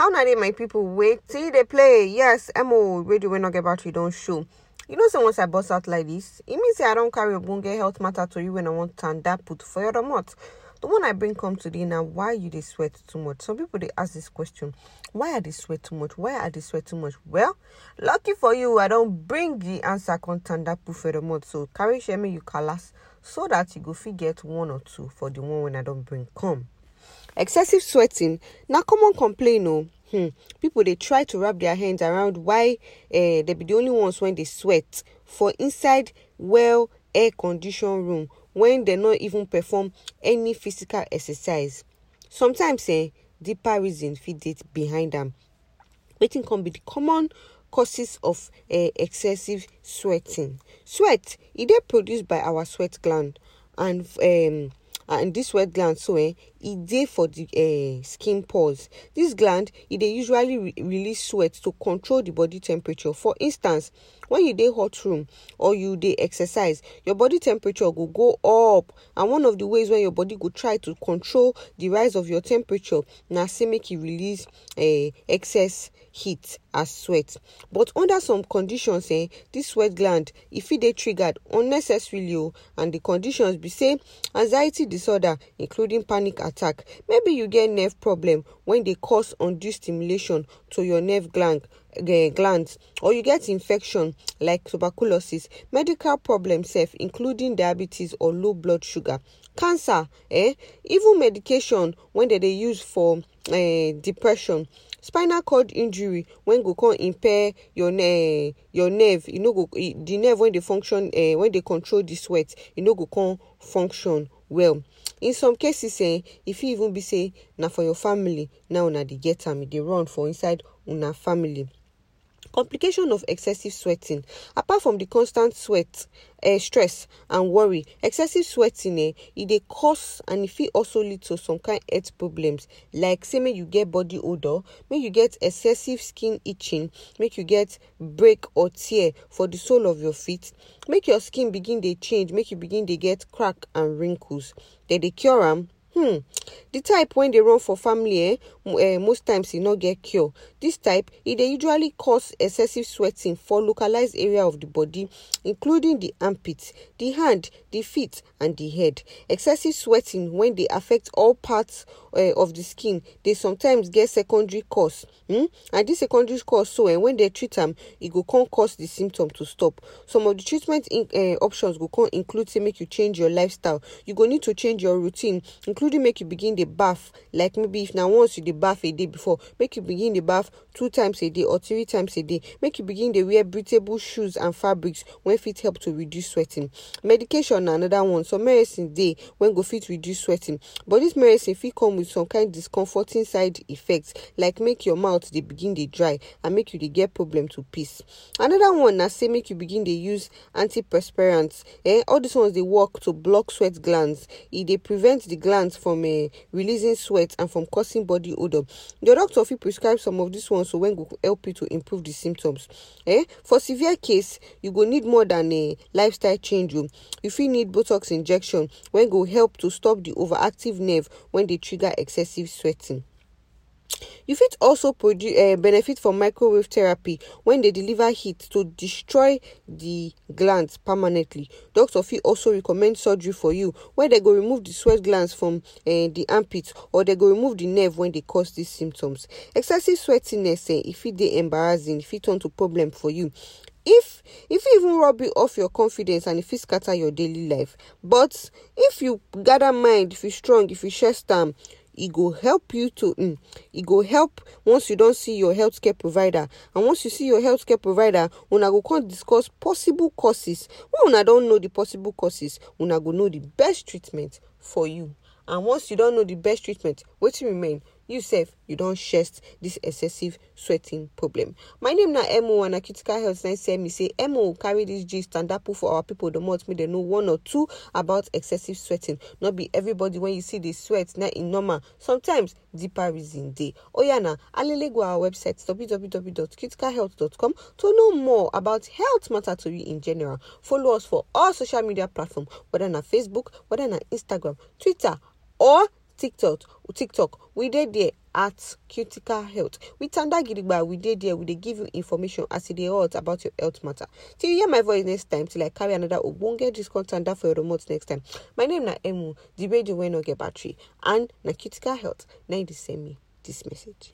How na dey my people wait till they play? Yes, MO radio wey not get battery don't show. You know, say once I bust out like this, it means say I don't carry a bunga health matter to you when I want turn that put for your remote. The one I bring come today now, why you they sweat too much? Some people they ask this question, why are they sweat too much? Why are they sweat too much? Well, lucky for you, I don't bring the answer content that put for the month. So carry share me you colors so that you go fit get one or two for the one when I don't bring come. Excessive sweating na common complaint o. Hmm. People dey try to wrap their hands around why uh, they be the only ones when they sweat for inside well air conditioned room when they not even perform any physical exercise. Sometimes eh, deeper reason fit dey behind am. Wetin come be the common causes of uh, excessive sweating? Sweat e dey produced by our sweat gland and um, and this sweat gland so eh, e dey for the uh, skin pores. This gland e dey usually re release sweat to control the body temperature. For instance, when you dey hot room or you dey exercise, your body temperature go go up and one of the ways when your body go try to control the rise of your temperature na say make e release uh, excess heat as sweat. But under some conditions eh, this sweat gland e fit dey triggered unnecessarily o and the conditions be say anxiety disorder including panic attack. Maybe you get nerve problem when dey cause undue stimulation to your nerve gland uh, glands or you get infection like tuberculosis, medical problems sef including diabetes or low blood sugar, cancer, eh, even medication when they dey use for uh, depression. Spinal cord injury when go come impair your uh, your nerve. E no go the nerve when dey function uh, when dey control the sweat e no go come function well in some cases eh e fit even be say na for your family now una dey get am dey run for inside una family. Complication of excessive sweating. Apart from the constant sweat, uh, stress and worry, excessive sweating eh, e dey cause and e fit also lead to some kind of health problems like say make you get body odor, make you get excessive skin itching, make you get break or tear for the sole of your feet, make your skin begin dey change, make you begin dey get crack and wrinkles. Dem dey cure am Hmm. The type when they run for family, eh, uh, most times e no get cure. This type, dey usually cause excessive sweating for localized area of the body, including the armpit, the hand, the feet, and the head. Excessive sweating when they affect all parts uh, of the skin, they sometimes get secondary cause. Hmm? And this secondary cause, so eh, when they treat them, it go come cause the symptom to stop. Some of the treatment in, uh, options go come include say make you change your lifestyle. You go need to change your routine, including make you begin the bath? Like maybe if now once you the bath a day before make you begin the bath two times a day or three times a day. Make you begin the wear breathable shoes and fabrics when fit help to reduce sweating. Medication another one. Some medicine dey when go fit reduce sweating. But this medicine fit come with some kind discomforting side effects like make your mouth dey begin dey dry and make you dey get problem to piss. Another one na say make you begin dey use antiperspirants. Eh all these ones dey work to block sweat glands. E dey prevent the glands from uh, releasing sweat and from causing body odor. Your doctor will prescribe some of these ones so when go help you to improve the symptoms. Eh? For severe case you go need more than a lifestyle change If you need botox injection when go help to stop the overactive nerve when they trigger excessive sweating. You fit also produce uh, benefit from microwave therapy when they deliver heat to destroy the glands permanently. Doctor fit also recommend surgery for you where they go remove the sweat glands from uh, the armpits or they go remove the nerve when they cause these symptoms. Excessive sweatiness, eh, if it dey embarrassing, if it turn to problem for you. if if you even rub it off your confidence and if it scatter your daily life but if you gather mind if you strong if you share am e go help you to um, e go help once you don see your healthcare provider. And once you see your healthcare provider una go come discuss possible causes. When una don know the possible causes una go know the best treatment for you. And once you don know the best treatment wetin remain you sef you don chest this excessive sweating problem. My name na emo and critical health na send me say emo carry this gist and dapu for our people domot make they know one or two about excessive sweating. Not be everybody when you see the sweat not e normal. Sometimes deeper reason dey. Oya na alele go our website www.criticalhealth.com to know more about health matter to you in general. Follow us for all social media platforms whether na facebook whether na instagram twitter or tiktok tiktok we did there at cuticle health. With tanda gidigba we dey there we dey give you information as e dey about your health matter. Till you hear my voice next time till i carry another ogbonge gist come tanda for your remote next time. My name na emu the radio wey no get battery and na cuticle health. Now you send me this message.